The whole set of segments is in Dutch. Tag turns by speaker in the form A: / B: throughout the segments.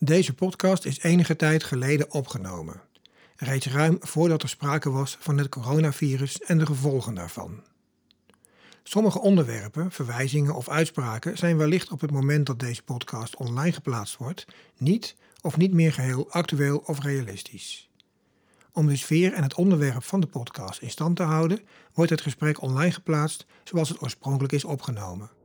A: Deze podcast is enige tijd geleden opgenomen. Reeds ruim voordat er sprake was van het coronavirus en de gevolgen daarvan. Sommige onderwerpen, verwijzingen of uitspraken zijn wellicht op het moment dat deze podcast online geplaatst wordt niet of niet meer geheel actueel of realistisch. Om de sfeer en het onderwerp van de podcast in stand te houden, wordt het gesprek online geplaatst zoals het oorspronkelijk is opgenomen.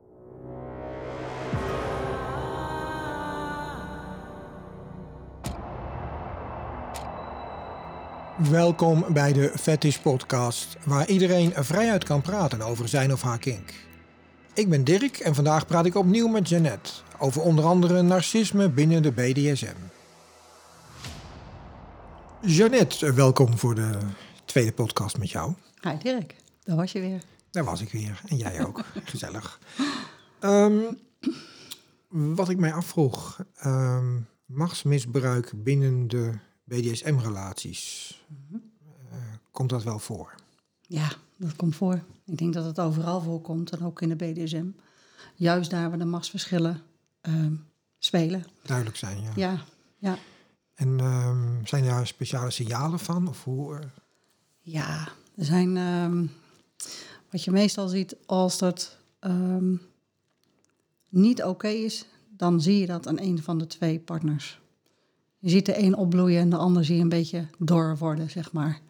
A: Welkom bij de Fetish Podcast, waar iedereen vrijuit kan praten over zijn of haar kink. Ik ben Dirk en vandaag praat ik opnieuw met Jeannette over onder andere narcisme binnen de BDSM. Jeannette, welkom voor de tweede podcast met jou.
B: Hi Dirk, daar was je weer.
A: Daar was ik weer en jij ook. Gezellig. Ehm, wat ik mij afvroeg, ehm, machtsmisbruik binnen de BDSM-relaties. Eh, komt dat wel voor?
B: Ja, dat komt voor. Ik denk dat het overal voorkomt en ook in de BDSM. Juist daar waar de machtsverschillen ehm, spelen.
A: Duidelijk zijn, ja.
B: Ja, ja.
A: En ehm, zijn daar speciale signalen van? Of hoe, eh?
B: Ja, er zijn... ehm, wat je meestal ziet als dat niet oké is... dan zie je dat aan een van de twee partners. Je ziet de een opbloeien en de ander zie je een beetje dor worden, zeg maar.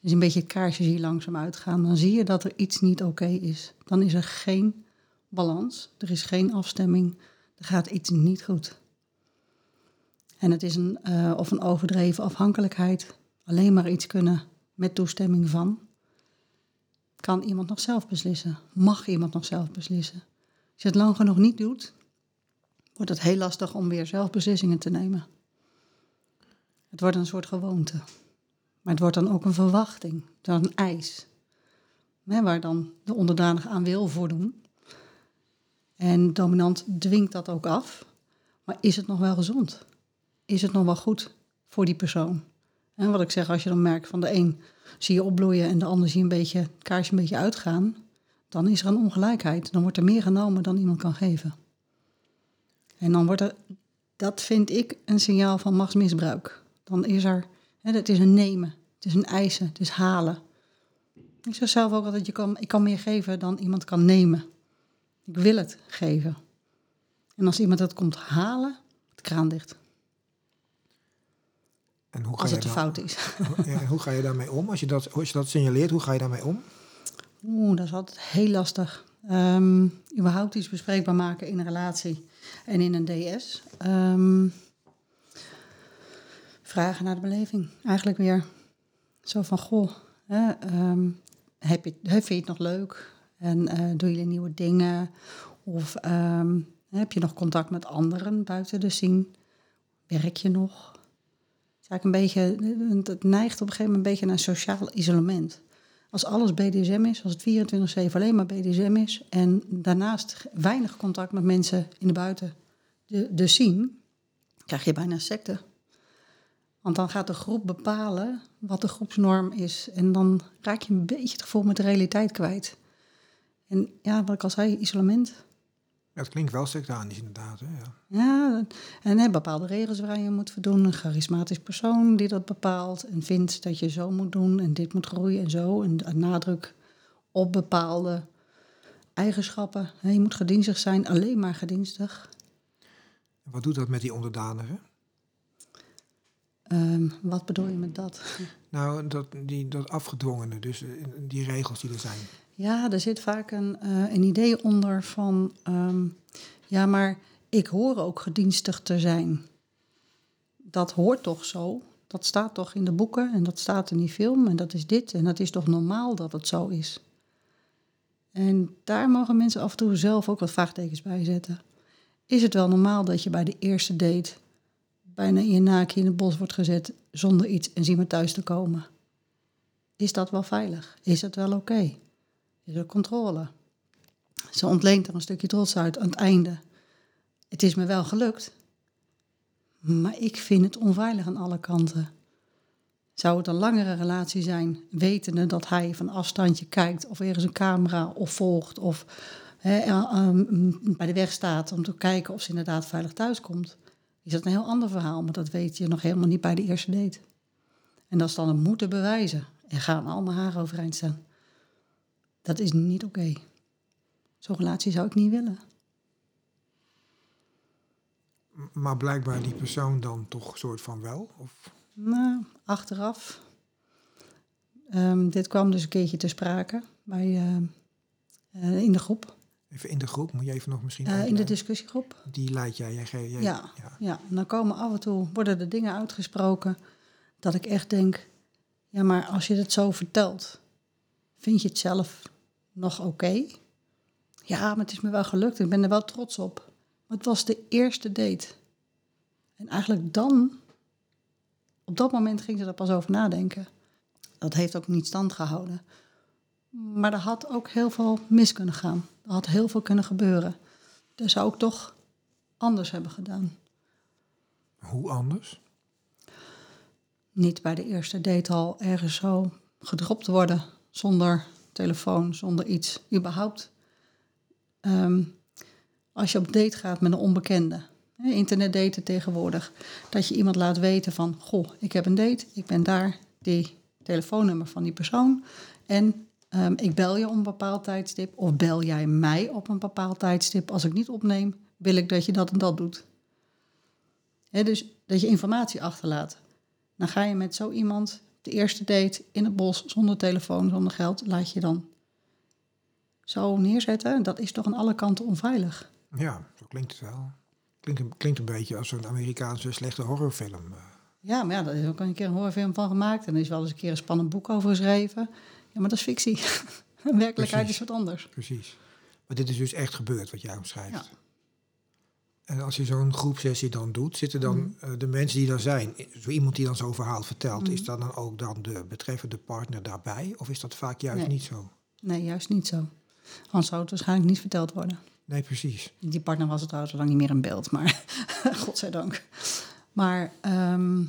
B: Dus een beetje het kaarsje zie je langzaam uitgaan. Dan zie je dat er iets niet oké is. Dan is er geen balans, er is geen afstemming, er gaat iets niet goed. En het is een, eh, of een overdreven afhankelijkheid. Alleen maar iets kunnen met toestemming van. Kan iemand nog zelf beslissen? Mag iemand nog zelf beslissen? Als je het lang genoeg niet doet, wordt het heel lastig om weer zelf beslissingen te nemen. Het wordt een soort gewoonte. Maar het wordt dan ook een verwachting, dan een eis. Waar dan de onderdanige aan wil voordoen. En dominant dwingt dat ook af. Maar is het nog wel gezond? Is het nog wel goed voor die persoon? En wat ik zeg, als je dan merkt van de een zie je opbloeien en de ander zie je een beetje, kaarsje een beetje uitgaan, dan is er een ongelijkheid. Dan wordt er meer genomen dan iemand kan geven. En dan wordt er, dat vind ik een signaal van machtsmisbruik. Dan is er, hè, het is een nemen, het is een eisen, het is halen. Ik zeg zelf ook altijd, je kan, ik kan meer geven dan iemand kan nemen. Ik wil het geven. En als iemand het komt halen, het kraan dicht.
A: En hoe ga
B: Als het
A: dan-
B: fout is.
A: Ja, en hoe ga je daarmee om? Als je, dat, als je dat signaleert, hoe ga je daarmee om?
B: Oeh, dat is altijd heel lastig. Ehm, überhaupt iets bespreekbaar maken in een relatie en in een DS. Ehm, vragen naar de beleving. Eigenlijk weer zo van, goh, hè, ehm, heb je, vind je het nog leuk? En eh doe je nieuwe dingen? Of ehm, heb je nog contact met anderen buiten de scene? Werk je nog? Het, eigenlijk een beetje, het neigt op een gegeven moment een beetje naar sociaal isolement. Als alles BDSM is, als het 24-7 alleen maar BDSM is... en daarnaast weinig contact met mensen in de buiten, de, de scene... krijg je bijna een secte. Want dan gaat de groep bepalen wat de groepsnorm is. En dan raak je een beetje het gevoel met de realiteit kwijt. En ja, wat ik al zei, isolement.
A: Ja, het klinkt wel sectarisch inderdaad. Hè? Ja.
B: Ja, en hè, bepaalde regels waar je moet voldoen. Een charismatisch persoon die dat bepaalt en vindt dat je zo moet doen en dit moet groeien en zo. En een nadruk op bepaalde eigenschappen. Je moet gedienstig zijn, alleen maar gedienstig.
A: Wat doet dat met die onderdanigen?
B: Ehm, wat bedoel je met dat?
A: Nou, dat, die, dat afgedwongene, dus eh, die regels die er zijn.
B: Ja, er zit vaak een, eh, een idee onder van... ehm, ja, maar ik hoor ook gedienstig te zijn. Dat hoort toch zo? Dat staat toch in de boeken en dat staat in die film en dat is dit. En dat is toch normaal dat het zo is? En daar mogen mensen af en toe zelf ook wat vraagtekens bij zetten. Is het wel normaal dat je bij de eerste date... bijna in je naakje in het bos wordt gezet zonder iets en zie maar thuis te komen? Is dat wel veilig? Is het wel oké? Is er controle? Ze ontleent er een stukje trots uit aan het einde. Het is me wel gelukt, maar ik vind het onveilig aan alle kanten. Zou het een langere relatie zijn, wetende dat hij van afstandje kijkt of ergens een camera of volgt of eh, ehm, bij de weg staat om te kijken of ze inderdaad veilig thuis komt? Is dat een heel ander verhaal, maar dat weet je nog helemaal niet bij de eerste date. En dat is dan het moeten bewijzen. En gaan al mijn haren overeind staan. Dat is niet oké. Zo'n relatie zou ik niet willen.
A: Maar blijkbaar die persoon dan toch soort van wel? Of?
B: Nou, achteraf. Ehm, dit kwam dus een keertje te sprake bij, eh, eh, in de groep.
A: Even in de groep, moet je even nog misschien...
B: Eh, in de discussiegroep.
A: Die leid jij, jij, jij, jij-
B: Ja, ja. En dan komen af en toe, worden er dingen uitgesproken dat ik echt denk, ja, maar als je het zo vertelt, vind je het zelf nog oké? Ja, maar het is me wel gelukt, ik ben er wel trots op. Maar het was de eerste date. En eigenlijk dan, op dat moment ging ze er pas over nadenken. Dat heeft ook niet stand gehouden. Maar er had ook heel veel mis kunnen gaan. Er had heel veel kunnen gebeuren. Dat zou ik toch anders hebben gedaan.
A: Hoe anders?
B: Niet bij de eerste date al ergens zo gedropt worden. Zonder telefoon, zonder iets. Überhaupt. Ehm, als je op date gaat met een onbekende. Internet daten tegenwoordig. Dat je iemand laat weten van... Goh, ik heb een date. Ik ben daar. Die telefoonnummer van die persoon. En ehm, ik bel je op een bepaald tijdstip. Of bel jij mij op een bepaald tijdstip. Als ik niet opneem, wil ik dat je dat en dat doet. Dus dat je informatie achterlaat. Dan ga je met zo iemand de eerste date in het bos zonder telefoon, zonder geld, laat je dan zo neerzetten. Dat is toch aan alle kanten onveilig.
A: Ja, zo klinkt het wel. Klinkt, een- klinkt een beetje als een Amerikaanse slechte horrorfilm. eh.
B: Ja, maar ja, daar is ook een keer een horrorfilm van gemaakt. En er is wel eens een keer een spannend boek over geschreven. Ja, maar dat is fictie. De werkelijkheid
A: Precies.
B: is wat anders.
A: Precies. Maar dit is dus echt gebeurd wat jij omschrijft.
B: Ja.
A: En als je zo'n groepsessie dan doet, zitten dan
B: Mhm.
A: eh, de mensen die daar zijn, zo iemand die dan zo'n verhaal vertelt,
B: Mhm.
A: is dat dan ook dan de betreffende partner daarbij? Of is dat vaak juist
B: Nee.
A: niet zo?
B: Nee, juist niet zo. Anders zou het waarschijnlijk niet verteld worden.
A: Nee, precies.
B: Die partner was het trouwens al lang niet meer in beeld, maar godzijdank. Maar ehm,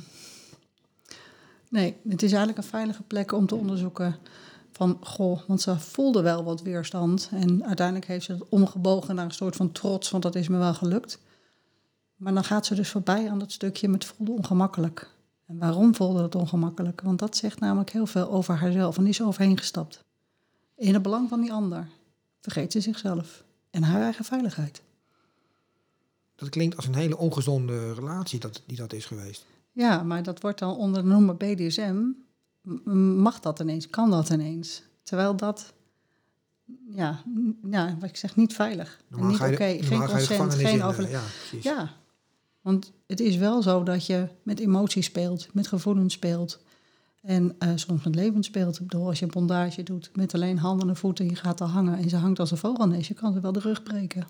B: nee, het is eigenlijk een veilige plek om te onderzoeken van, goh, want ze voelde wel wat weerstand. En uiteindelijk heeft ze het omgebogen naar een soort van trots, want dat is me wel gelukt. Maar dan gaat ze dus voorbij aan dat stukje met voelde ongemakkelijk. En waarom voelde het ongemakkelijk? Want dat zegt namelijk heel veel over haarzelf en is er overheen gestapt. In het belang van die ander vergeet ze zichzelf en haar eigen veiligheid.
A: Dat klinkt als een hele ongezonde relatie dat, die dat is geweest.
B: Ja, maar dat wordt dan onder de noemer BDSM. Mag dat ineens? Kan dat ineens? Terwijl dat, ja, ja wat ik zeg, niet veilig. En niet oké, geen consent, geen
A: in, eh,
B: overleg.
A: Ja.
B: Ja, want het is wel zo dat je met emoties speelt, met gevoelens speelt. En eh, soms met levens speelt. Ik bedoel, als je een bondage doet met alleen handen en voeten, je gaat er hangen en ze hangt als een vogelnest, je kan ze wel de rug breken.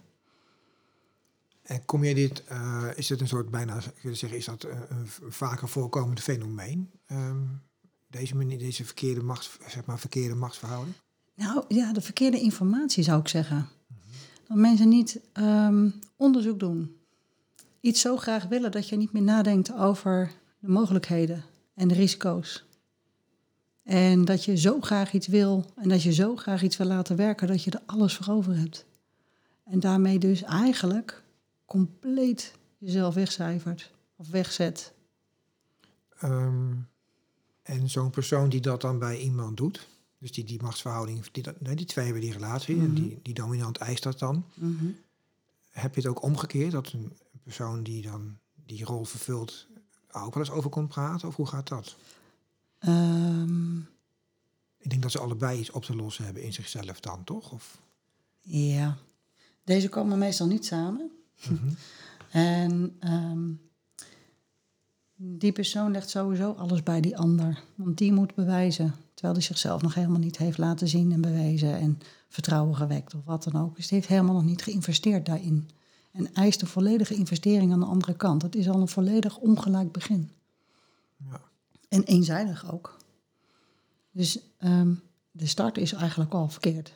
A: En kom je dit, eh, is dit een soort bijna, kun je zeggen, is dat een, vaker voorkomend fenomeen? Ehm, deze, manier, deze verkeerde, machts, zeg maar, verkeerde machtsverhouding?
B: Nou ja, de verkeerde informatie zou ik zeggen. Dat mensen niet ehm, onderzoek doen. Iets zo graag willen dat je niet meer nadenkt over de mogelijkheden en de risico's. En dat je zo graag iets wil en dat je zo graag iets wil laten werken dat je er alles voor over hebt. En daarmee dus eigenlijk compleet jezelf wegcijfert of wegzet.
A: Ehm, en zo'n persoon die dat dan bij iemand doet, dus die, die machtsverhouding, die, nee, die twee hebben die relatie, en
B: Mhm.
A: die, die dominant eist dat dan. Heb je het ook omgekeerd, dat een persoon die dan die rol vervult, ook wel eens over komt praten? Of hoe gaat dat?
B: Ehm,
A: Ik denk dat ze allebei iets op te lossen hebben in zichzelf dan, toch? Of,
B: ja, deze komen meestal niet samen.
A: Mhm.
B: En ehm, die persoon legt sowieso alles bij die ander. Want die moet bewijzen. Terwijl hij zichzelf nog helemaal niet heeft laten zien en bewezen. En vertrouwen gewekt of wat dan ook. Dus die heeft helemaal nog niet geïnvesteerd daarin. En eist een volledige investering aan de andere kant. Dat is al een volledig ongelijk begin.
A: Ja.
B: En eenzijdig ook. Dus ehm, de start is eigenlijk al verkeerd.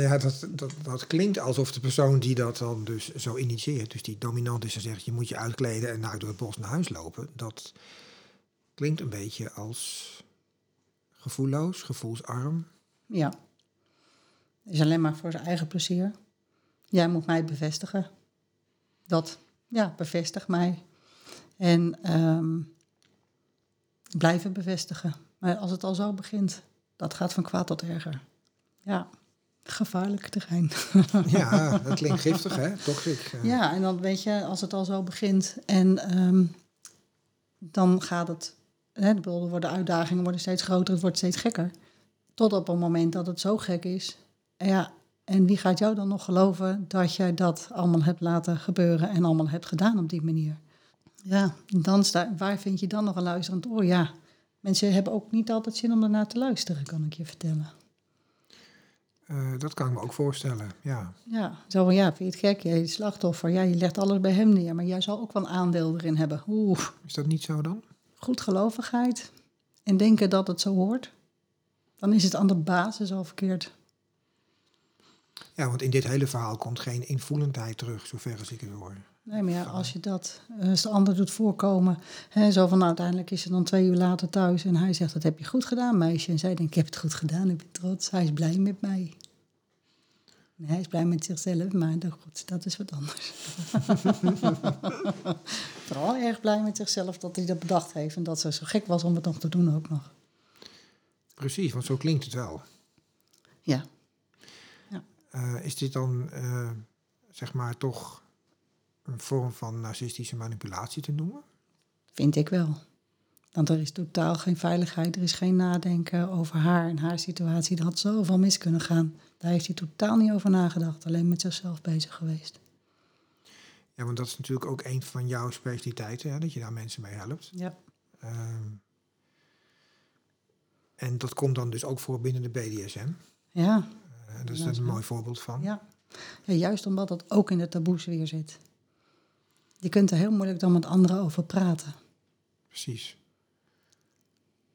A: Ja, dat, dat, dat klinkt alsof de persoon die dat dan dus zo initieert, dus die dominant is en zegt je moet je uitkleden en nou door het bos naar huis lopen, dat klinkt een beetje als gevoelloos, gevoelsarm.
B: Ja. Is alleen maar voor zijn eigen plezier. Jij moet mij bevestigen. Dat, ja, bevestig mij. En ehm, blijven bevestigen. Maar als het al zo begint, dat gaat van kwaad tot erger. Ja, gevaarlijk terrein.
A: Ja, dat klinkt giftig, hè? Toxic. eh.
B: Ja, en dan weet je, als het al zo begint en ehm, dan gaat het, hè, de worden uitdagingen worden steeds groter, het wordt steeds gekker. Tot op een moment dat het zo gek is. En Ja, en wie gaat jou dan nog geloven dat jij dat allemaal hebt laten gebeuren en allemaal hebt gedaan op die manier? Ja, dan sta, waar vind je dan nog een luisterend oor? Ja, mensen hebben ook niet altijd zin om ernaar te luisteren, kan ik je vertellen.
A: Eh, dat kan ik me ook voorstellen, ja.
B: Ja, zo van ja, vind je het gek? Jij het slachtoffer. Ja, je legt alles bij hem neer, maar jij zal ook wel een aandeel erin hebben. Oeh,
A: Is dat niet zo dan?
B: goedgelovigheid en denken dat het zo hoort. Dan is het aan de basis al verkeerd.
A: Ja, want in dit hele verhaal komt geen invoelendheid terug, zover als ik het hoor.
B: Nee, maar ja, als je dat, eh, als de ander doet voorkomen, hè, zo van nou, uiteindelijk is ze dan twee uur later thuis en hij zegt, dat heb je goed gedaan, meisje. En zij denkt, ik heb het goed gedaan, ik ben trots, hij is blij met mij. Nee, hij is blij met zichzelf, maar goed, dat is wat anders. Vooral erg blij met zichzelf dat hij dat bedacht heeft en dat ze zo gek was om het nog te doen ook nog.
A: Precies, want zo klinkt het wel.
B: Ja,
A: Eh, is dit dan, eh, zeg maar, toch een vorm van narcistische manipulatie te noemen?
B: vind ik wel. Want er is totaal geen veiligheid, er is geen nadenken over haar en haar situatie. Er had zoveel mis kunnen gaan. Daar heeft hij totaal niet over nagedacht, alleen met zichzelf bezig geweest.
A: Ja, want dat is natuurlijk ook een van jouw specialiteiten, hè, dat je daar mensen mee helpt.
B: Ja.
A: Ehm, en dat komt dan dus ook voor binnen de BDSM.
B: Ja,
A: Eh, is
B: Ja,
A: dat
B: zo.
A: een mooi voorbeeld van.
B: ja. ja, juist omdat dat ook in de taboes weer zit. Je kunt er heel moeilijk dan met anderen over praten.
A: Precies.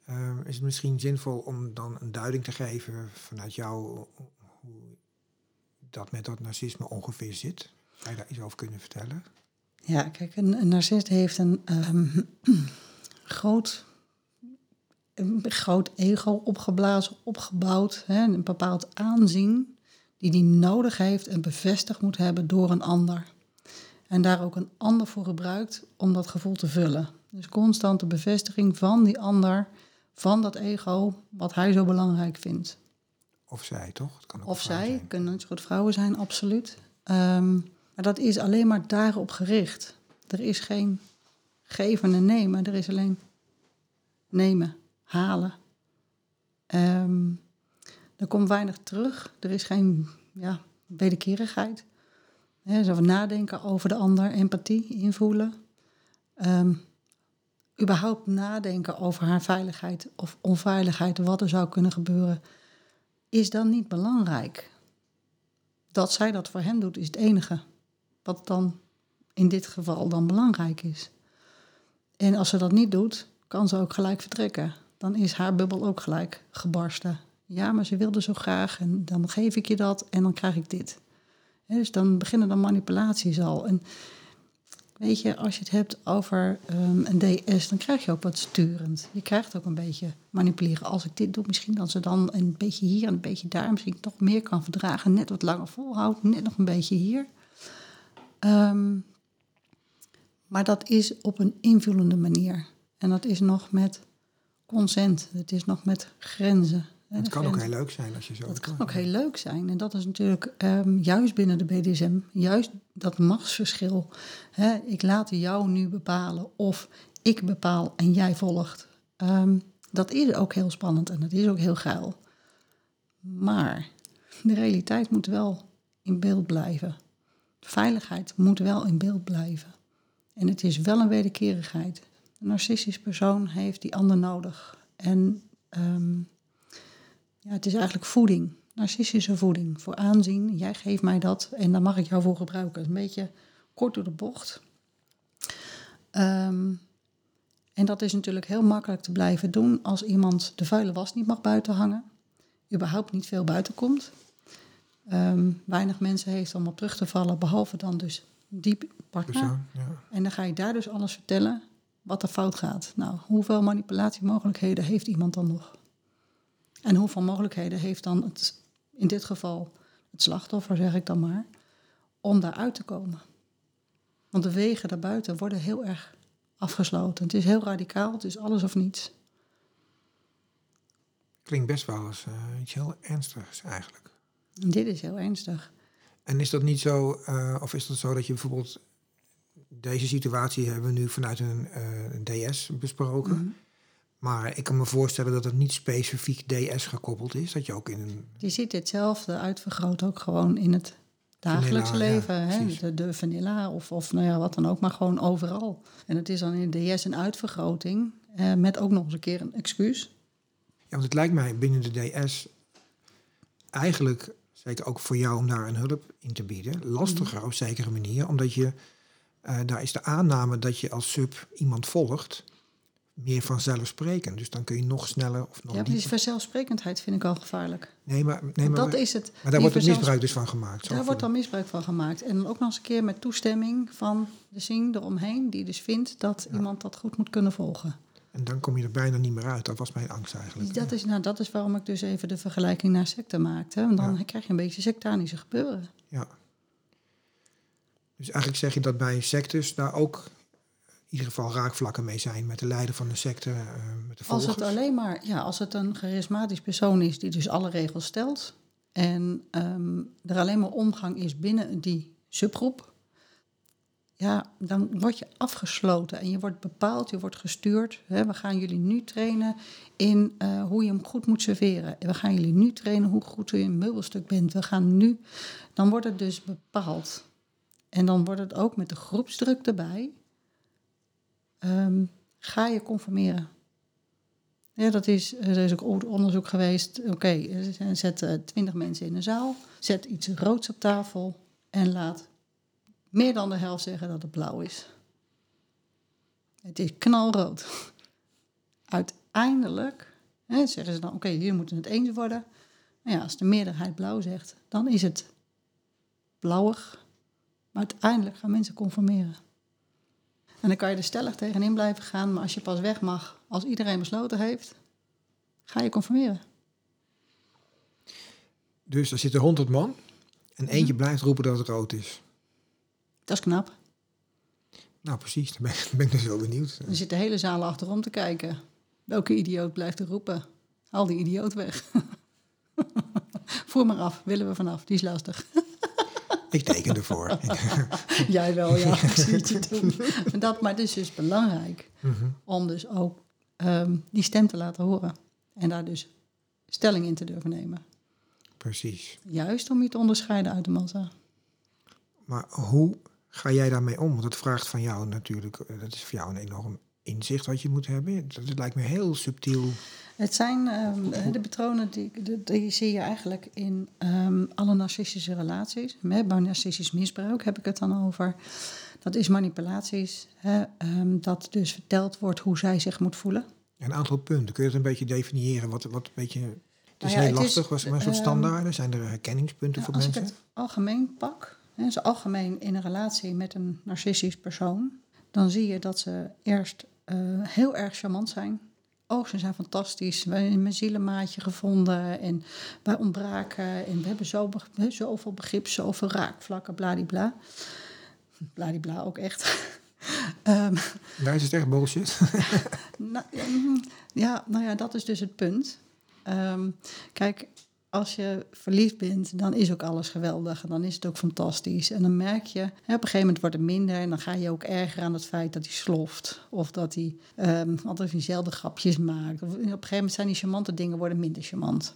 A: Ehm, is het misschien zinvol om dan een duiding te geven vanuit jou hoe dat met dat narcisme ongeveer zit? Zou je daar iets over kunnen vertellen?
B: Ja, kijk, een, een narcist heeft een ehm, groot, een groot ego opgeblazen, opgebouwd. Hè, een bepaald aanzien die hij nodig heeft en bevestigd moet hebben door een ander. En daar ook een ander voor gebruikt om dat gevoel te vullen. Dus constante bevestiging van die ander, van dat ego, wat hij zo belangrijk vindt.
A: Of zij, toch? Het kan ook
B: Of zij,
A: zijn.
B: kunnen het soort vrouwen zijn, absoluut. Ehm, maar dat is alleen maar daarop gericht. Er is geen geven en nemen, er is alleen nemen, halen. Ehm, er komt weinig terug, er is geen ja, wederkerigheid. Hè, zo nadenken over de ander, empathie, invoelen. Ehm, überhaupt nadenken over haar veiligheid of onveiligheid, wat er zou kunnen gebeuren is dan niet belangrijk. Dat zij dat voor hem doet, is het enige wat dan in dit geval dan belangrijk is. En als ze dat niet doet, kan ze ook gelijk vertrekken. Dan is haar bubbel ook gelijk gebarsten. Ja, maar ze wilde zo graag en dan geef ik je dat en dan krijg ik dit. Dus dan beginnen de manipulaties al. En weet je, als je het hebt over ehm, een DS, dan krijg je ook wat sturend. Je krijgt ook een beetje manipuleren. Als ik dit doe, misschien dat ze dan een beetje hier en een beetje daar misschien toch meer kan verdragen. Net wat langer volhoudt, net nog een beetje hier. Ehm, maar dat is op een invullende manier. En dat is nog met consent. Het is nog met grenzen.
A: Het
B: de
A: kan ook heel leuk zijn als je zo...
B: Dat kan ook heel leuk zijn. En dat is natuurlijk ehm, juist binnen de BDSM, juist dat machtsverschil. Hè, ik laat jou nu bepalen of ik bepaal en jij volgt. Ehm, dat is ook heel spannend en dat is ook heel geil. Maar de realiteit moet wel in beeld blijven. Veiligheid moet wel in beeld blijven. En het is wel een wederkerigheid. Een narcistisch persoon heeft die ander nodig. En ehm, ja, het is eigenlijk voeding. Narcistische voeding. Voor aanzien. Jij geeft mij dat en dan mag ik jou voor gebruiken. Een beetje kort door de bocht. Ehm, en dat is natuurlijk heel makkelijk te blijven doen als iemand de vuile was niet mag buiten hangen. Überhaupt niet veel buiten komt. Ehm, weinig mensen heeft om op terug te vallen, behalve dan dus die partner.
A: Persoon, ja.
B: En dan ga je daar dus alles vertellen wat er fout gaat. Nou, hoeveel manipulatiemogelijkheden heeft iemand dan nog? En hoeveel mogelijkheden heeft dan het, in dit geval het slachtoffer, zeg ik dan maar, om daaruit te komen? Want de wegen daarbuiten worden heel erg afgesloten. Het is heel radicaal, het is alles of niets.
A: Klinkt best wel eens uh, iets heel ernstigs eigenlijk.
B: Dit is heel ernstig.
A: En is dat niet zo, uh, of is dat zo dat je bijvoorbeeld deze situatie hebben we nu vanuit een, uh, een DS besproken. Mm -hmm. Maar ik kan me voorstellen dat het niet specifiek DS gekoppeld is. Dat je ook in een.
B: Je ziet hetzelfde uitvergroot ook gewoon in het dagelijks vanilla, leven. Ja, hè? De, de, vanilla of, of nou ja, wat dan ook, maar gewoon overal. En het is dan in de DS een uitvergroting. Eh, met ook nog eens een keer een excuus.
A: Ja, want het lijkt mij binnen de DS eigenlijk, zeker ook voor jou om daar een hulp in te bieden, lastiger mm. op zekere manier. Omdat je, uh, daar is de aanname dat je als sub iemand volgt meer vanzelfsprekend. Dus dan kun je nog sneller of nog
B: Ja, maar die vanzelfsprekendheid vind ik al gevaarlijk.
A: Nee, maar, nee, maar
B: dat is het.
A: Maar daar wordt het misbruik dus van gemaakt.
B: Daar wordt dan misbruik van gemaakt. En ook nog eens een keer met toestemming van de zing eromheen... die dus vindt dat ja. iemand dat goed moet kunnen volgen.
A: En dan kom je er bijna niet meer uit. Dat was mijn angst eigenlijk.
B: Dat is, nou, dat is waarom ik dus even de vergelijking naar secte maakte. Want dan ja. krijg je een beetje sectanische gebeuren.
A: Ja. Dus eigenlijk zeg je dat bij sectes daar ook ieder geval raakvlakken mee zijn met de leider van de secte, uh, met de
B: volgers. Als het alleen maar, ja, als het een charismatisch persoon is die dus alle regels stelt en um, er alleen maar omgang is binnen die subgroep, ja, dan word je afgesloten en je wordt bepaald, je wordt gestuurd. Hè, we gaan jullie nu trainen in uh, hoe je hem goed moet serveren. We gaan jullie nu trainen hoe goed u in een meubelstuk bent. We gaan nu, dan wordt het dus bepaald. En dan wordt het ook met de groepsdruk erbij um, ga je conformeren. Dat is, er is ook onderzoek geweest. Oké, zet uh, twintig mensen in een zaal, zet iets roods op tafel en laat meer dan de helft zeggen dat het blauw is. Het is knalrood. Uiteindelijk hè, zeggen ze dan: oké, jullie moeten het eens worden. Ja, als de meerderheid blauw zegt, dan is het blauwig. Maar uiteindelijk gaan mensen conformeren. En dan kan je er stellig tegenin blijven gaan, maar als je pas weg mag, als iedereen besloten heeft, ga je conformeren.
A: Dus er zitten honderd man en eentje mhm. blijft roepen dat het rood is.
B: Dat is knap.
A: Nou, precies, daar ben, ik, ben ik dus wel benieuwd.
B: Er zit de hele zaal achterom te kijken. Welke idioot blijft er roepen? Haal die idioot weg. Voer maar af, willen we vanaf, die is lastig.
A: Ik teken ervoor.
B: Jij wel, ja. Ik zie het je doen. Dat, maar het is dus belangrijk mm -hmm. om dus ook um, die stem te laten horen. En daar dus stelling in te durven nemen.
A: Precies.
B: Juist om je te onderscheiden uit de massa.
A: Maar hoe ga jij daarmee om? Want het vraagt van jou natuurlijk, eh, dat is voor jou een enorm inzicht wat je moet hebben. Dat lijkt me heel subtiel.
B: Het zijn um, de patronen die, die, zie je eigenlijk in um, alle narcistische relaties. Bij narcistisch misbruik heb ik het dan over. Dat is manipulaties. Hè, um, dat dus verteld wordt hoe zij zich moet voelen.
A: Een aantal punten. Kun je het een beetje definiëren? Wat, wat een beetje. Het is nou ja, heel lastig. Was er standaarden? Zijn er herkenningspunten
B: nou,
A: voor mensen?
B: Als ik het algemeen pak, hè, dus algemeen in een relatie met een narcistisch persoon, dan zie je dat ze eerst uh, heel erg charmant zijn. Oh, ze zijn fantastisch. We hebben mijn zielenmaatje gevonden en wij ontbraken. En we hebben zo, zoveel begrip, zoveel raakvlakken, bladibla. Bladibla ook echt.
A: um, Daar is het echt bullshit.
B: nou, ja, nou ja, dat is dus het punt. Um, kijk, als je verliefd bent, dan is ook alles geweldig. En dan is het ook fantastisch. En dan merk je, hè, op een gegeven moment wordt het minder. En dan ga je ook erger aan het feit dat hij sloft. Of dat hij um, altijd diezelfde grapjes maakt. Of, op een gegeven moment zijn die charmante dingen worden minder charmant.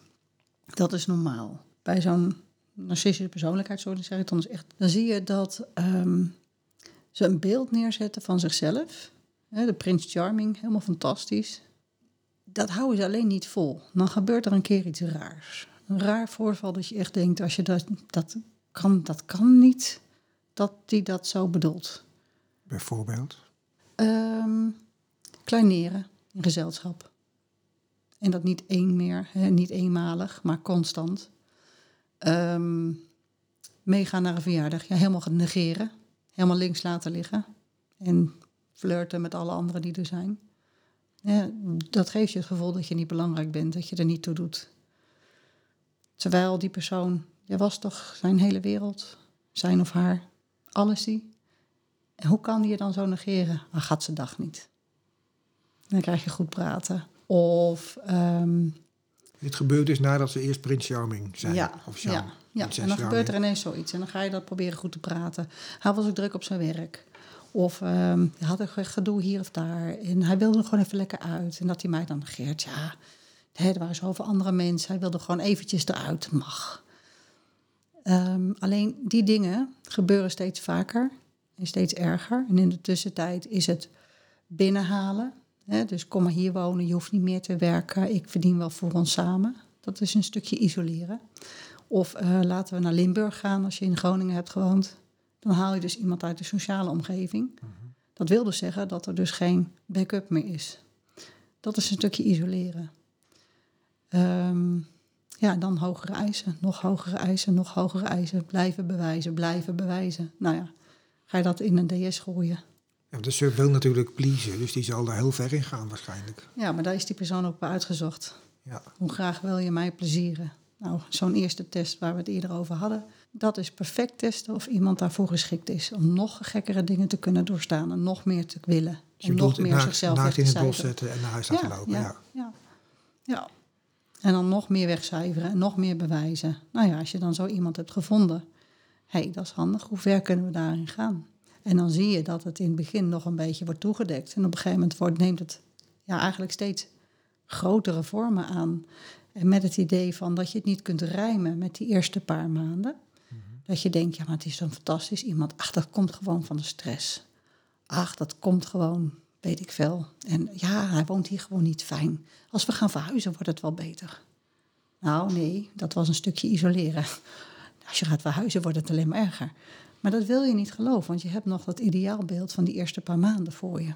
B: Dat is normaal. Bij zo'n narcistische persoonlijkheidsorde zeg ik dan is echt... Dan zie je dat um, ze een beeld neerzetten van zichzelf. Hè, de Prince Charming, helemaal fantastisch. Dat houden ze alleen niet vol. Dan gebeurt er een keer iets raars een raar voorval dat je echt denkt, als je dat, dat kan, dat kan niet, dat die dat zo bedoelt.
A: Bijvoorbeeld?
B: Um, kleineren in gezelschap. En dat niet één meer, hè, niet eenmalig, maar constant. Um, meegaan naar een verjaardag, ja, helemaal negeren. Helemaal links laten liggen. En flirten met alle anderen die er zijn. Ja, dat geeft je het gevoel dat je niet belangrijk bent, dat je er niet toe doet. Terwijl die persoon, jij was toch zijn hele wereld, zijn of haar, alles die. En hoe kan die je dan zo negeren? Dan gaat ze dag niet. Dan krijg je goed praten. Of ehm,
A: Dit gebeurt dus nadat ze eerst Prins Charming zijn.
B: ja,
A: Of
B: ja, ja. En dan gebeurt er ineens zoiets. En dan ga je dat proberen goed te praten. Hij was ook druk op zijn werk. Of ehm, hij had een gedoe hier of daar. En hij wilde er gewoon even lekker uit. En dat die mij dan negeert. Ja, er waren zoveel andere mensen. Hij wilde gewoon eventjes eruit. Mag. Ehm, alleen die dingen gebeuren steeds vaker. En steeds erger. En in de tussentijd is het binnenhalen. Hè? Dus kom maar hier wonen. Je hoeft niet meer te werken. Ik verdien wel voor ons samen. Dat is een stukje isoleren. Of eh, laten we naar Limburg gaan als je in Groningen hebt gewoond. Dan haal je dus iemand uit de sociale omgeving. Dat wil dus zeggen dat er dus geen backup meer is. Dat is een stukje isoleren. Ehm, ja, dan hogere eisen, nog hogere eisen, nog hogere eisen. Blijven bewijzen, blijven bewijzen. Nou ja, ga je dat in een DS gooien.
A: Ja, de sub wil natuurlijk pleasen, dus die zal daar heel ver in gaan waarschijnlijk.
B: Ja, maar daar is die persoon ook op uitgezocht.
A: Ja.
B: Hoe graag wil je mij plezieren? Nou, zo'n eerste test waar we het eerder over hadden, dat is perfect testen of iemand daarvoor geschikt is. Om nog gekkere dingen te kunnen doorstaan en nog meer te willen.
A: Dus
B: en nog meer
A: naakt,
B: zichzelf
A: naakt in
B: te
A: het bos zetten en naar huis laten lopen. Ja,
B: ja, ja, ja. En dan nog meer wegcijferen en nog meer bewijzen. Nou ja, als je dan zo iemand hebt gevonden, hé, hey, dat is handig. Hoe ver kunnen we daarin gaan? En dan zie je dat het in het begin nog een beetje wordt toegedekt. En op een gegeven moment wordt, neemt het ja, eigenlijk steeds grotere vormen aan. En met het idee van dat je het niet kunt rijmen met die eerste paar maanden. Dat je denkt, ja, maar het is zo'n fantastisch iemand. Ach, dat komt gewoon van de stress. Ach, dat komt gewoon, weet ik veel. En ja, hij woont hier gewoon niet fijn. Als we gaan verhuizen, wordt het wel beter. Nou, nee, dat was een stukje isoleren. Als je gaat verhuizen, wordt het alleen maar erger. Maar dat wil je niet geloven, want je hebt nog dat ideaalbeeld van die eerste paar maanden voor je.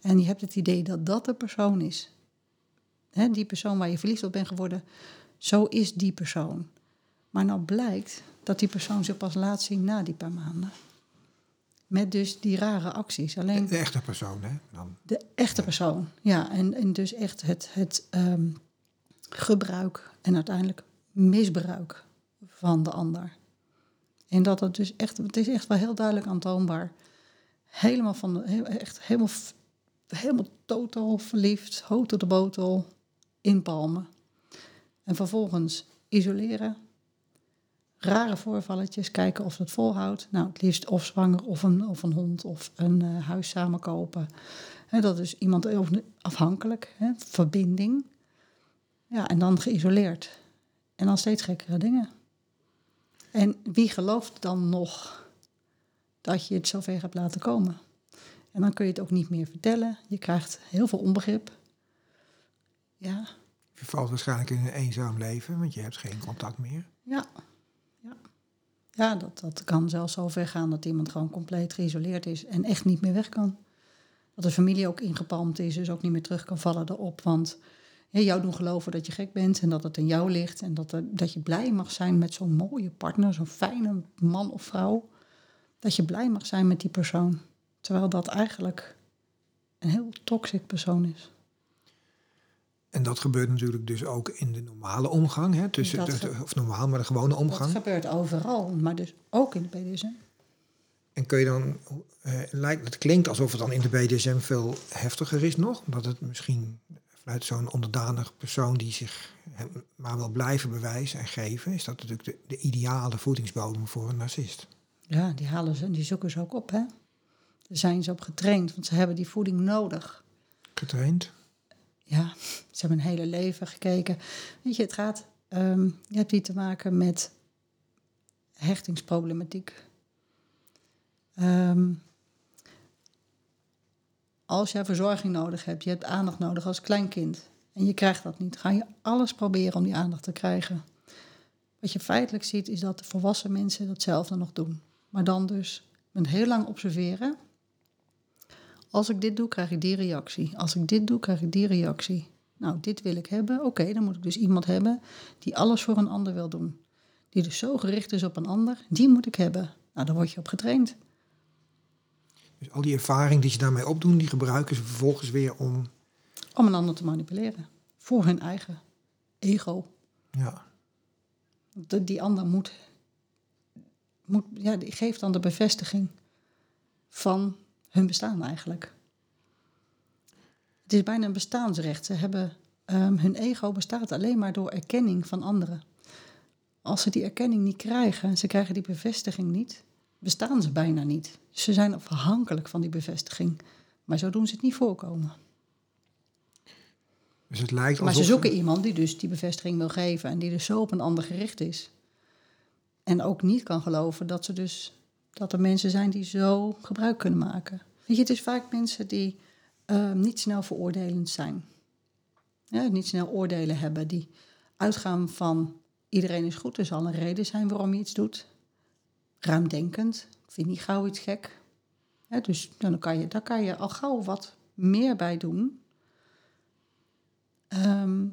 B: En je hebt het idee dat dat de persoon is. Die persoon waar je verliefd op bent geworden, zo is die persoon. Maar nou blijkt dat die persoon zich pas laat zien na die paar maanden. Met dus die rare acties. Alleen
A: De echte persoon, hè? Dan.
B: de echte persoon. Ja, en, en dus echt het, het ehm, gebruik en uiteindelijk misbruik van de ander. En dat het dus echt, het is echt wel heel duidelijk aantoonbaar. Helemaal van, de, echt helemaal, helemaal totaal verliefd, hoto de botel, inpalmen. En vervolgens isoleren. Rare voorvalletjes, kijken of het volhoudt. Nou, het liefst of zwanger of een, of een hond of een eh, huis samenkopen. Hè, dat is iemand afhankelijk, verbinding. Ja, en dan geïsoleerd. En dan steeds gekkere dingen. En wie gelooft dan nog dat je het zover hebt laten komen? En dan kun je het ook niet meer vertellen. Je krijgt heel veel onbegrip. Ja,
A: Je valt waarschijnlijk in een eenzaam leven, want je hebt geen contact meer.
B: Ja, ja dat, dat kan zelfs zo ver gaan dat iemand gewoon compleet geïsoleerd is en echt niet meer weg kan. Dat de familie ook ingepalmd is, dus ook niet meer terug kan vallen erop. Want jou doen geloven dat je gek bent en dat het aan jou ligt. En dat, er, dat je blij mag zijn met zo'n mooie partner, zo'n fijne man of vrouw. Dat je blij mag zijn met die persoon. Terwijl dat eigenlijk een heel toxic persoon is.
A: En dat gebeurt natuurlijk dus ook in de normale omgang, hè? Tussen,
B: Dat
A: de- of normaal, maar de gewone
B: Dat
A: omgang.
B: gebeurt overal, maar dus ook in de BDSM.
A: En kun je dan, eh, lijkt, het klinkt alsof het dan in de BDSM veel heftiger is nog. Dat het misschien vanuit zo'n onderdanig persoon die zich maar wil blijven bewijzen en geven, is dat natuurlijk de, de ideale voedingsbodem voor een narcist.
B: Ja, die halen ze en die zoeken ze ook op, hè. Daar zijn ze op getraind, want ze hebben die voeding nodig.
A: Getraind.
B: Ja, ze hebben een hele leven gekeken. Weet je, het gaat... ehm, je hebt hier te maken met hechtingsproblematiek. Ehm, als jij verzorging nodig hebt, je hebt aandacht nodig als kleinkind... en je krijgt dat niet, ga je alles proberen om die aandacht te krijgen. Wat je feitelijk ziet, is dat de volwassen mensen datzelfde nog doen. Maar dan dus met heel lang observeren. Als ik dit doe, krijg ik die reactie. Als ik dit doe, krijg ik die reactie. Nou, dit wil ik hebben. Oké, dan moet ik dus iemand hebben die alles voor een ander wil doen. Die dus zo gericht is op een ander. Die moet ik hebben. Nou, daar word je op getraind.
A: Dus al die ervaring die ze daarmee opdoen, die gebruiken ze vervolgens weer om.
B: Om een ander te manipuleren. Voor hun eigen ego.
A: Ja,
B: De- die ander moet, moet... Ja, die geeft dan de bevestiging van hun bestaan eigenlijk. Het is bijna een bestaansrecht. Ze hebben, ehm, hun ego bestaat alleen maar door erkenning van anderen. Als ze die erkenning niet krijgen, ze krijgen die bevestiging niet, bestaan ze bijna niet. Ze zijn afhankelijk van die bevestiging. Maar zo doen ze het niet voorkomen.
A: Dus het lijkt
B: Maar ze zoeken iemand die dus die bevestiging wil geven en die dus zo op een ander gericht is. En ook niet kan geloven dat, ze dus, dat er mensen zijn die zo gebruik kunnen maken. Weet je, het is vaak mensen die eh, niet snel veroordelend zijn. Niet snel oordelen hebben, die uitgaan van iedereen is goed, er zal een reden zijn waarom je iets doet. Ruimdenkend, ik vind niet gauw iets gek. Dus dan kan je, daar kan je al gauw wat meer bij doen. Ehm,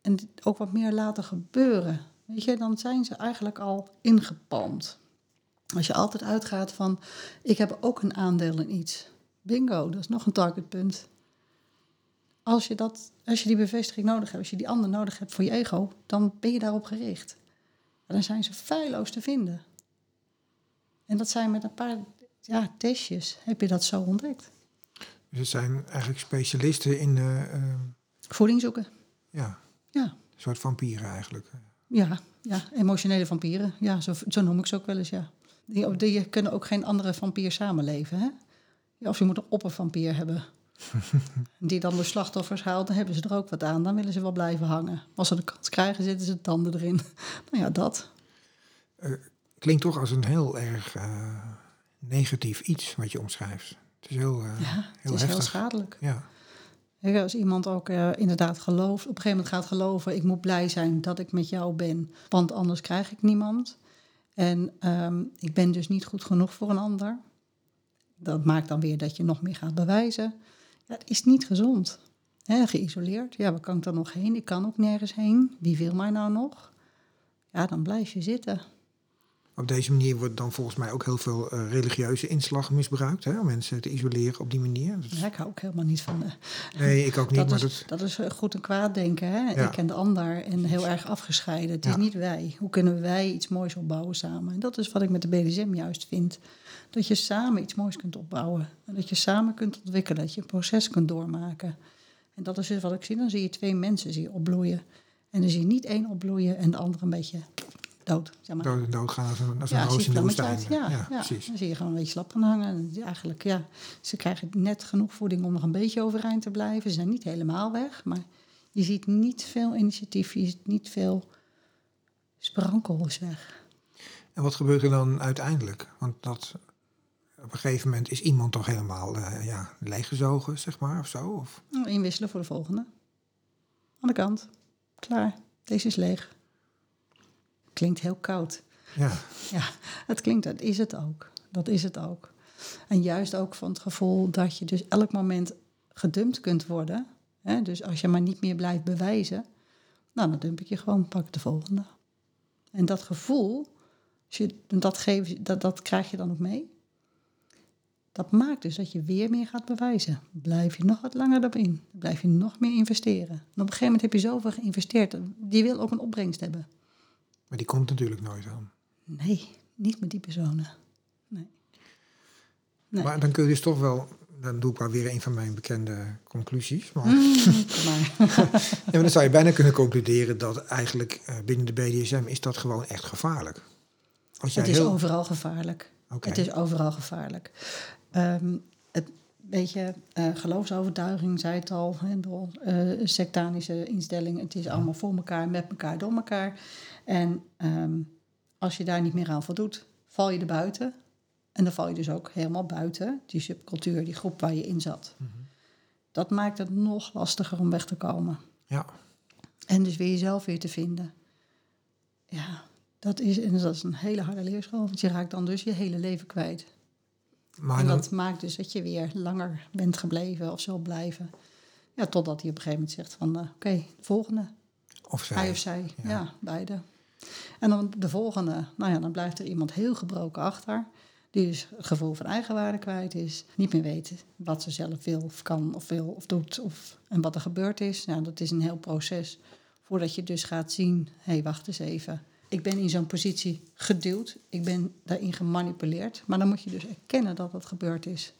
B: en ook wat meer laten gebeuren. Weet je, dan zijn ze eigenlijk al ingepalmd. Als je altijd uitgaat van, ik heb ook een aandeel in iets. Bingo, dat is nog een targetpunt. Als je, dat, als je die bevestiging nodig hebt, als je die ander nodig hebt voor je ego, dan ben je daarop gericht. En dan zijn ze feilloos te vinden. En dat zijn met een paar ja, testjes, heb je dat zo ontdekt.
A: Dus het zijn eigenlijk specialisten in eh, eh,
B: Voeding zoeken.
A: ja,
B: Ja,
A: een soort vampieren eigenlijk.
B: Ja, ja, emotionele vampieren. Ja, zo, zo noem ik ze ook wel eens, ja. Die, die kunnen ook geen andere vampier samenleven, hè? Ja, of je moet een oppervampier hebben. die dan de slachtoffers haalt, dan hebben ze er ook wat aan. Dan willen ze wel blijven hangen. Als ze de kans krijgen, zitten ze tanden erin. nou ja, dat.
A: Klinkt toch als een heel erg eh, negatief iets wat je omschrijft. Het is heel, eh,
B: Ja,
A: heel
B: het is
A: heftig.
B: heel schadelijk.
A: Ja,
B: Als iemand ook eh, inderdaad gelooft, op een gegeven moment gaat geloven, ik moet blij zijn dat ik met jou ben, want anders krijg ik niemand. En ehm, ik ben dus niet goed genoeg voor een ander. Dat maakt dan weer dat je nog meer gaat bewijzen. Het is niet gezond. Geïsoleerd, ja, waar kan ik dan nog heen? Ik kan ook nergens heen. Wie wil mij nou nog? Ja, dan blijf je zitten.
A: Op deze manier wordt dan volgens mij ook heel veel eh, religieuze inslag misbruikt. Hè, om mensen te isoleren op die manier.
B: Ja, ik hou ook helemaal niet van. eh,
A: nee, ik ook niet.
B: dat,
A: maar
B: is,
A: dat,
B: dat is eh, goed en kwaad denken. Hè?
A: Ja.
B: Ik en de ander en heel erg afgescheiden. Het is
A: Ja.
B: niet wij. Hoe kunnen wij iets moois opbouwen samen? En dat is wat ik met de BDSM juist vind. Dat je samen iets moois kunt opbouwen. En dat je samen kunt ontwikkelen. Dat je een proces kunt doormaken. En dat is dus wat ik zie. Dan zie je twee mensen zie je opbloeien. En dan zie je niet één opbloeien en de ander een beetje dood. Zeg maar.
A: dood, doodgaan als een, als een
B: Ja,
A: roos in de woestijn.
B: Ja, ja,
A: precies.
B: Dan zie je gewoon een beetje slap gaan hangen. Eigenlijk, ja, ze krijgen net genoeg voeding om nog een beetje overeind te blijven. Ze zijn niet helemaal weg, maar je ziet niet veel initiatief. Je ziet niet veel sprankel is weg.
A: En wat gebeurt er dan uiteindelijk? Want dat, op een gegeven moment is iemand toch helemaal eh, ja, leeggezogen, zeg maar, of zo? Of,
B: Nou, Inwisselen voor de volgende. Aan de kant. Klaar. Deze is leeg. Klinkt heel koud.
A: ja,
B: Ja, het klinkt, dat is het ook. Dat is het ook. En juist ook van het gevoel dat je dus elk moment gedumpt kunt worden. Hè? Dus als je maar niet meer blijft bewijzen, nou, dan dump ik je gewoon, pak de volgende. En dat gevoel, als je, dat, geef, dat, dat krijg je dan ook mee. Dat maakt dus dat je weer meer gaat bewijzen. Blijf je nog wat langer erop in. Blijf je nog meer investeren. En op een gegeven moment heb je zoveel geïnvesteerd. Die wil ook een opbrengst hebben.
A: Maar die komt natuurlijk nooit aan.
B: Nee, niet met die personen. Nee. Nee.
A: Maar dan kun je dus toch wel, dan doe ik maar weer een van mijn bekende conclusies. Maar,
B: Mm, maar.
A: ja, maar dan zou je bijna kunnen concluderen dat eigenlijk eh, binnen de BDSM is dat gewoon echt gevaarlijk. Als jij
B: Het is
A: heel,
B: overal gevaarlijk.
A: Oké.
B: Het is overal gevaarlijk. Ehm, het, weet je, eh, geloofsovertuiging, zei het al, hè, door, eh, sectanische instellingen. Het is allemaal voor elkaar, met elkaar, door elkaar. En ehm, als je daar niet meer aan voldoet, val je er buiten. En dan val je dus ook helemaal buiten die subcultuur, die groep waar je in zat.
A: Mhm.
B: Dat maakt het nog lastiger om weg te komen.
A: Ja,
B: En dus weer jezelf weer te vinden. Ja, dat is, en dat is een hele harde leerschool. Want je raakt dan dus je hele leven kwijt.
A: Maar
B: en
A: dan,
B: dat maakt dus dat je weer langer bent gebleven of zal blijven. Ja, totdat hij op een gegeven moment zegt van... eh, Oké, de volgende.
A: of zij.
B: Hij of zij.
A: ja.
B: Ja. beide. En dan de volgende. Nou ja, dan blijft er iemand heel gebroken achter. Die dus het gevoel van eigenwaarde kwijt is. Niet meer weet wat ze zelf wil of kan of wil of doet. Of, en wat er gebeurd is. Nou, dat is een heel proces. Voordat je dus gaat zien... Hé, hey, wacht eens even. Ik ben in zo'n positie geduwd, ik ben daarin gemanipuleerd. Maar dan moet je dus erkennen dat dat gebeurd is.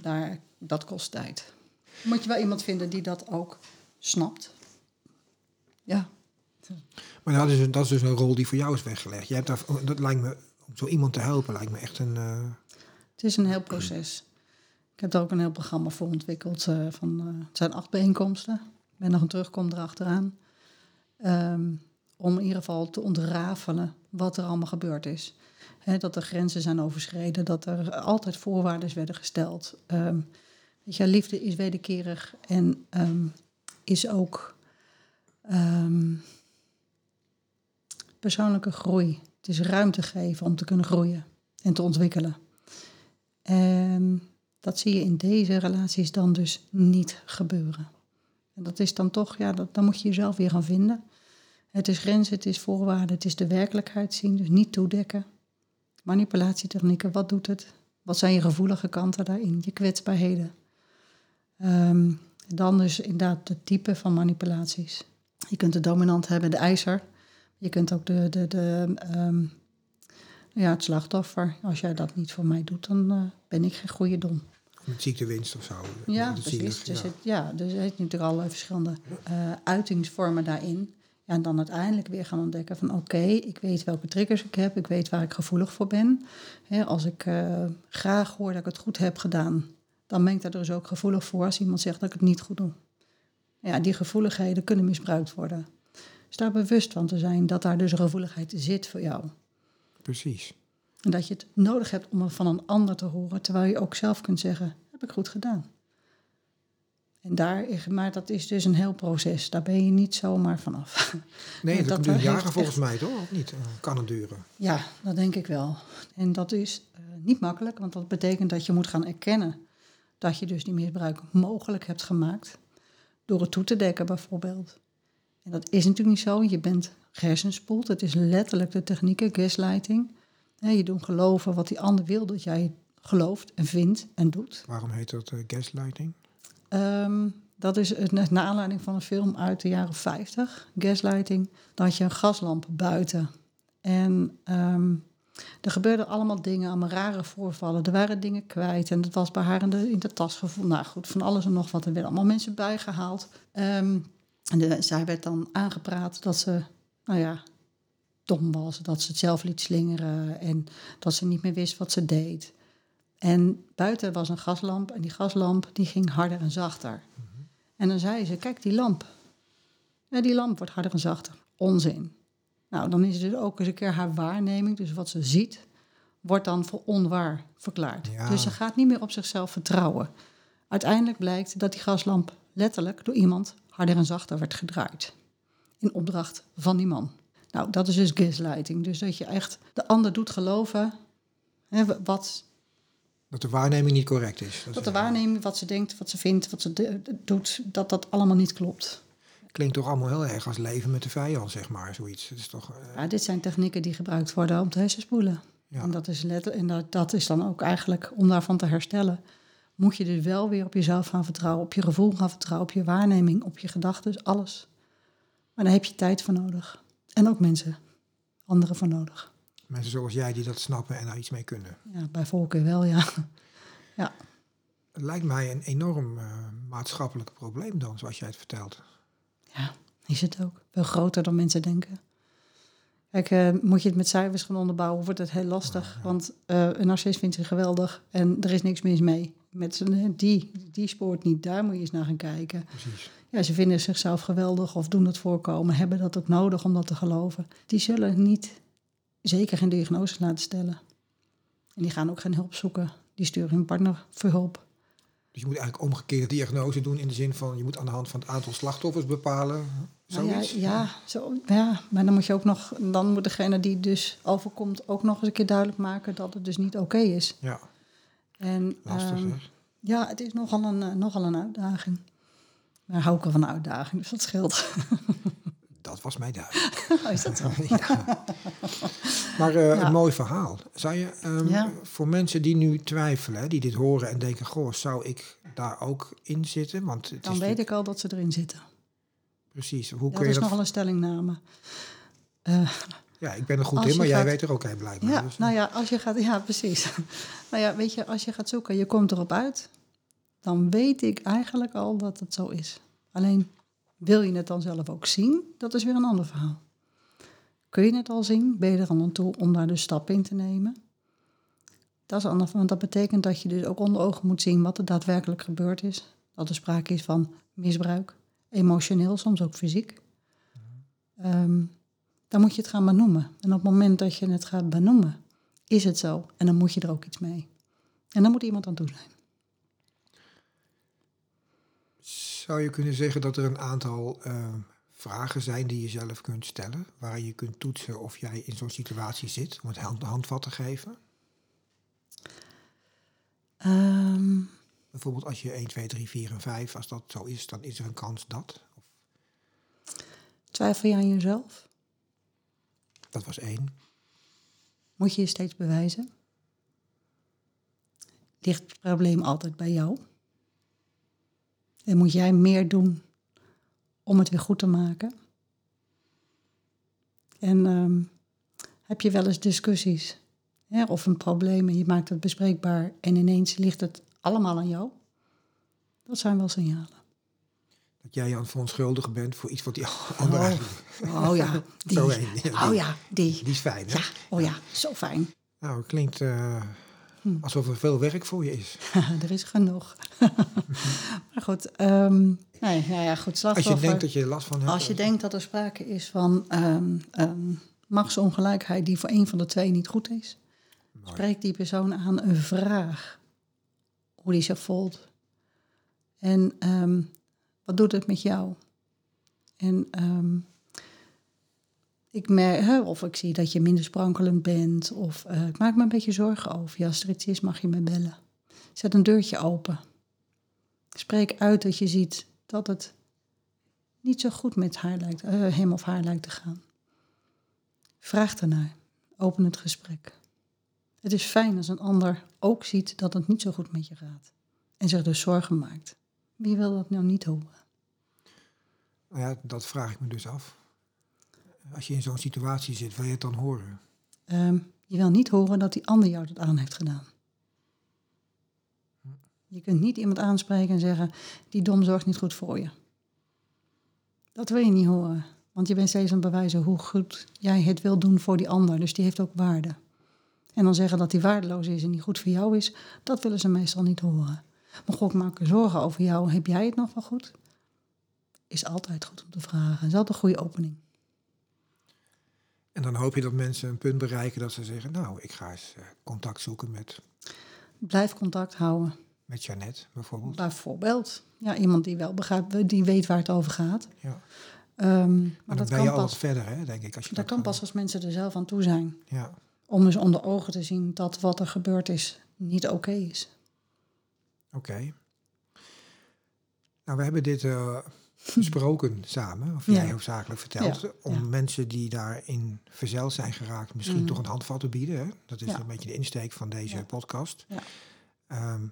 B: Daar, dat kost tijd. Moet je wel iemand vinden die dat ook snapt. Ja.
A: Maar dat is, dat is dus een rol die voor jou is weggelegd. Jij hebt daar, dat lijkt me, om zo iemand te helpen, lijkt me echt een... eh,
B: Het is een heel proces. Ik heb er ook een heel programma voor ontwikkeld. eh, van, eh, het zijn acht bijeenkomsten. Ik ben nog een terugkom erachteraan. Ehm, om in ieder geval te ontrafelen wat er allemaal gebeurd is. Dat er grenzen zijn overschreden, dat er altijd voorwaarden werden gesteld. Ehm, weet je, liefde is wederkerig en ehm, is ook ehm, persoonlijke groei. Het is ruimte geven om te kunnen groeien en te ontwikkelen. En dat zie je in deze relaties dan dus niet gebeuren. En dat is dan toch, ja, dat, dan moet je jezelf weer gaan vinden. Het is grenzen, het is voorwaarden, het is de werkelijkheid zien, dus niet toedekken. Manipulatietechnieken, wat doet het? Wat zijn je gevoelige kanten daarin, je kwetsbaarheden? Ehm, dan dus inderdaad de type van manipulaties. Je kunt de dominant hebben, de eiser. Je kunt ook de, de, de, ehm, ja, het slachtoffer. Als jij dat niet voor mij doet, dan eh, ben ik geen goede dom.
A: met ziektewinst of zo.
B: Ja,
A: Dat is
B: precies.
A: zielig,
B: Dus
A: ja.
B: het, ja, dus er zitten natuurlijk allerlei verschillende eh, uitingsvormen daarin. Ja, en dan uiteindelijk weer gaan ontdekken van oké, ik weet welke triggers ik heb, ik weet waar ik gevoelig voor ben. Als ik eh, graag hoor dat ik het goed heb gedaan, dan ben ik daar dus ook gevoelig voor als iemand zegt dat ik het niet goed doe. Ja, die gevoeligheden kunnen misbruikt worden. Dus daar bewust van te zijn dat daar dus een gevoeligheid zit voor jou.
A: Precies.
B: En dat je het nodig hebt om van een ander te horen, terwijl je ook zelf kunt zeggen: heb ik goed gedaan. En daar, maar dat is dus een heel proces. Daar ben je niet zomaar vanaf.
A: Nee, dat,
B: dat
A: duurt jaren
B: echt-
A: volgens mij, toch? Of niet? Eh, Kan het duren?
B: Ja, dat denk ik wel. En dat is eh, niet makkelijk, want dat betekent dat je moet gaan erkennen dat je dus die misbruik mogelijk hebt gemaakt. Door het toe te dekken bijvoorbeeld. En dat is natuurlijk niet zo. Je bent gehersenspoeld. Het is letterlijk de technieken, gaslighting. Je doet geloven wat die ander wil dat jij gelooft en vindt en doet.
A: Waarom heet dat eh, gaslighting?
B: Ehm, dat is het- naar aanleiding van een film uit de jaren 50, Gaslighting. Dan had je een gaslamp buiten. En ehm, er gebeurden allemaal dingen, allemaal rare voorvallen. Er waren dingen kwijt en dat was bij haar in de, tas gevonden. Nou goed, van alles en nog wat. Er werden allemaal mensen bijgehaald. Ehm, en zij werd dan aangepraat dat ze, nou ja, dom was. Dat ze het zelf liet slingeren en dat ze niet meer wist wat ze deed. En buiten was een gaslamp en die gaslamp die ging harder en zachter. En dan zei ze, kijk die lamp. Ja, die lamp wordt harder en zachter. Onzin. Nou, dan is het dus ook eens een keer haar waarneming, dus wat ze ziet, wordt dan voor onwaar verklaard.
A: Ja.
B: Dus ze gaat niet meer op zichzelf vertrouwen. Uiteindelijk blijkt dat die gaslamp letterlijk door iemand harder en zachter werd gedraaid. In opdracht van die man. Nou, dat is dus gaslighting. Dus dat je echt de ander doet geloven hè, wat
A: Dat de waarneming niet correct is. Dat,
B: dat de
A: is-
B: waarneming, wat ze denkt, wat ze vindt, wat ze de- doet, dat dat allemaal niet klopt.
A: Klinkt toch allemaal heel erg als leven met de vijand, zeg maar. Zoiets. Het is toch... eh,
B: Ja, dit zijn technieken die gebruikt worden om te hersenspoelen.
A: Ja.
B: En, dat is let, en dat, dat is dan ook eigenlijk, om daarvan te herstellen, moet je dus wel weer op jezelf gaan vertrouwen, op je gevoel gaan vertrouwen, op je waarneming, op je gedachten, alles. Maar daar heb je tijd voor nodig. En ook mensen, anderen voor nodig.
A: Mensen zoals jij die dat snappen en daar iets mee kunnen.
B: Ja, bij voorkeur wel, ja. Ja,
A: Het lijkt mij een enorm eh, maatschappelijk probleem dan, zoals jij het vertelt.
B: Ja, is het ook. Veel groter dan mensen denken. Kijk, eh, moet je het met cijfers gaan onderbouwen, wordt het heel lastig. Want eh, een narcist vindt zich geweldig en er is niks mis mee. Met die, die spoort niet, daar moet je eens naar gaan kijken.
A: Precies.
B: Ja, ze vinden zichzelf geweldig of doen het voorkomen, hebben dat ook nodig om dat te geloven. Die zullen niet, zeker geen diagnoses laten stellen. En die gaan ook geen hulp zoeken. Die sturen hun partner voor hulp.
A: Dus je moet eigenlijk omgekeerde diagnose doen in de zin van... je moet aan de hand van het aantal slachtoffers bepalen.
B: Nou ja,
A: Zoiets.
B: ja, zo, ja, maar dan moet je ook nog, dan moet degene die dus overkomt ook nog eens een keer duidelijk maken dat het dus niet oké is.
A: Ja,
B: En
A: lastig zeg.
B: ja, het is nogal een, eh, nogal een uitdaging. Maar hou ik wel van een uitdaging, dus dat scheelt.
A: Dat was mij duidelijk.
B: Oh, is dat zo?
A: ja. Maar eh,
B: Ja.
A: een mooi verhaal. Zou je ehm,
B: Ja.
A: voor mensen die nu twijfelen, hè, die dit horen en denken... goh, zou ik daar ook in zitten? Want het
B: Dan
A: is
B: weet ik al dat ze erin zitten.
A: Precies. Hoe kun
B: dat
A: je
B: is
A: dat...
B: nogal een stellingname. Eh,
A: Ja, ik ben er goed in, maar jij weet er ook heel blijkbaar.
B: Ja,
A: dus,
B: nou ja, als je gaat, ja, precies. nou ja, weet je, als je gaat zoeken, je komt erop uit, dan weet ik eigenlijk al dat het zo is. Alleen wil je het dan zelf ook zien, dat is weer een ander verhaal. Kun je het al zien, ben je er al aan toe om daar de stap in te nemen? Dat is anders, want dat betekent dat je dus ook onder ogen moet zien wat er daadwerkelijk gebeurd is. Dat er sprake is van misbruik, emotioneel, soms ook fysiek. Ehm, dan moet je het gaan benoemen. En op het moment dat je het gaat benoemen, is het zo. En dan moet je er ook iets mee. En dan moet iemand aan toe zijn.
A: Zou je kunnen zeggen dat er een aantal eh, vragen zijn die je zelf kunt stellen, waar je kunt toetsen of jij in zo'n situatie zit, om het hand, handvat te geven?
B: Ehm,
A: Bijvoorbeeld als je 1, 2, 3, 4 en 5, als dat zo is, dan is er een kans dat. Of,
B: twijfel je aan jezelf?
A: dat was één.
B: Moet je je steeds bewijzen? Ligt het probleem altijd bij jou? En moet jij meer doen om het weer goed te maken? En ehm, heb je wel eens discussies hè, of een probleem en je maakt het bespreekbaar en ineens ligt het allemaal aan jou? Dat zijn wel signalen.
A: Dat jij aan het verontschuldigen bent voor iets wat die ander
B: Oh, oh ja, die.
A: Zo één, ja, die.
B: Oh ja, die.
A: Die is fijn, hè?
B: Ja, oh ja, zo fijn.
A: Nou, het klinkt eh,
B: Hm.
A: alsof er veel werk voor je is.
B: er is genoeg. maar goed, ehm, nee, nou ja, goed,
A: Als je denkt dat je er last van hebt.
B: Als je denkt dat er sprake is van ehm, ehm, machtsongelijkheid die voor een van de twee niet goed is,
A: mooi.
B: spreek die persoon aan een vraag hoe die zich voelt. En wat doet het met jou? En ik merk, of ik zie dat je minder sprankelend bent, of eh, ik maak me een beetje zorgen over je. Als er iets is, mag je me bellen. Zet een deurtje open. Spreek uit dat je ziet dat het niet zo goed met haar lijkt, eh, hem of haar lijkt te gaan. Vraag ernaar. Open het gesprek. Het is fijn als een ander ook ziet dat het niet zo goed met je gaat. En zich dus zorgen maakt. Wie wil dat nou niet horen?
A: Nou ja, dat vraag ik me dus af. Als je in zo'n situatie zit, wil je het dan horen?
B: Ehm, je wil niet horen dat die ander jou dat aan heeft gedaan. Je kunt niet iemand aanspreken en zeggen: die dom zorgt niet goed voor je. Dat wil je niet horen. Want je bent steeds aan het bewijzen hoe goed jij het wil doen voor die ander. Dus die heeft ook waarde. En dan zeggen dat die waardeloos is en niet goed voor jou is, dat willen ze meestal niet horen. Maar God, maak me zorgen over jou. Heb jij het nog wel goed? Is altijd goed om te vragen. Is altijd een goede opening.
A: En dan hoop je dat mensen een punt bereiken dat ze zeggen... nou, ik ga eens eh, contact zoeken met,
B: Blijf contact houden.
A: met Jeannette bijvoorbeeld.
B: Bijvoorbeeld. Ja, iemand die wel begrijpt, die weet waar het over gaat.
A: Ja.
B: Ehm, maar dat
A: ben je
B: kan,
A: al wat verder, hè, denk ik. Als je
B: dat kan pas als mensen er zelf aan toe zijn.
A: Ja,
B: Om eens onder ogen te zien dat wat er gebeurd is niet oké is.
A: oké. Nou, we hebben dit eh, besproken samen, of jij hoofdzakelijk verteld... Om mensen die daarin verzeild zijn geraakt... misschien
B: Mhm.
A: toch een handvat te bieden. Hè? Dat is een beetje de insteek van deze podcast.
B: Ja.
A: Ehm,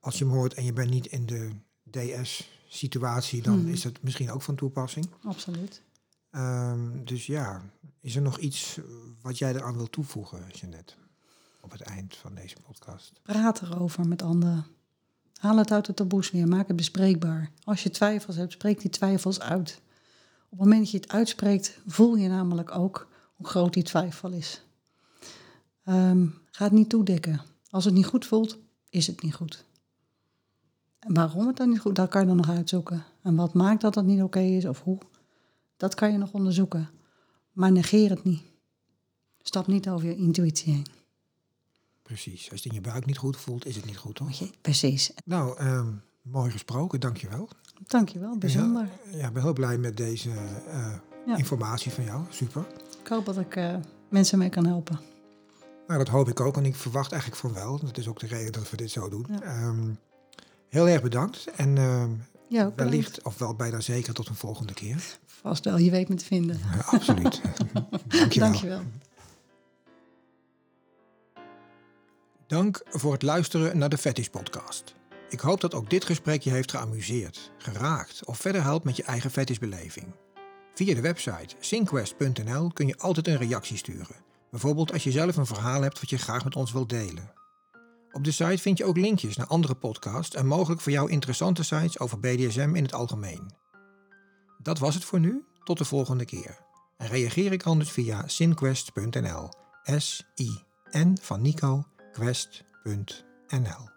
A: als je hem hoort en je bent niet in de DS-situatie... dan
B: Mhm.
A: is dat misschien ook van toepassing.
B: Absoluut.
A: Ehm, dus ja, is er nog iets wat jij eraan wil toevoegen, Jeannette? Op het eind van deze podcast.
B: Praat erover met anderen. Haal het uit de taboes weer. Maak het bespreekbaar. Als je twijfels hebt, spreek die twijfels uit. Op het moment dat je het uitspreekt, voel je namelijk ook hoe groot die twijfel is. Ehm, ga het niet toedekken. Als het niet goed voelt, is het niet goed. En waarom het dan niet goed, dat kan je dan nog uitzoeken. En wat maakt dat het niet oké is of hoe, dat kan je nog onderzoeken. Maar negeer het niet. Stap niet over je intuïtie heen.
A: Precies. Als je het in je buik niet goed voelt, is het niet goed, toch?
B: Precies.
A: Nou, ehm, mooi gesproken, dankjewel.
B: Dankjewel, bijzonder.
A: Ja, ik ben heel blij met deze eh,
B: Ja.
A: informatie van jou. Super.
B: Ik hoop dat ik eh, mensen mee kan helpen.
A: Nou, dat hoop ik ook en ik verwacht eigenlijk van wel. Dat is ook de reden dat we dit zo doen.
B: Ja.
A: Ehm, heel erg bedankt en ehm,
B: Ja, ook bedankt.
A: wellicht, of wel bijna zeker, tot een volgende keer.
B: Vast wel, je weet me te vinden.
A: Ja, absoluut. Dankjewel.
B: Dankjewel.
A: Dank voor het luisteren naar de Fetish Podcast. Ik hoop dat ook dit gesprek je heeft geamuseerd, geraakt of verder helpt met je eigen fetishbeleving. Via de website synquest.nl kun je altijd een reactie sturen. Bijvoorbeeld als je zelf een verhaal hebt wat je graag met ons wilt delen. Op de site vind je ook linkjes naar andere podcasts en mogelijk voor jou interessante sites over BDSM in het algemeen. Dat was het voor nu, tot de volgende keer. En reageer ik anders via synquest.nl. S-I-N van Nico, quest.nl.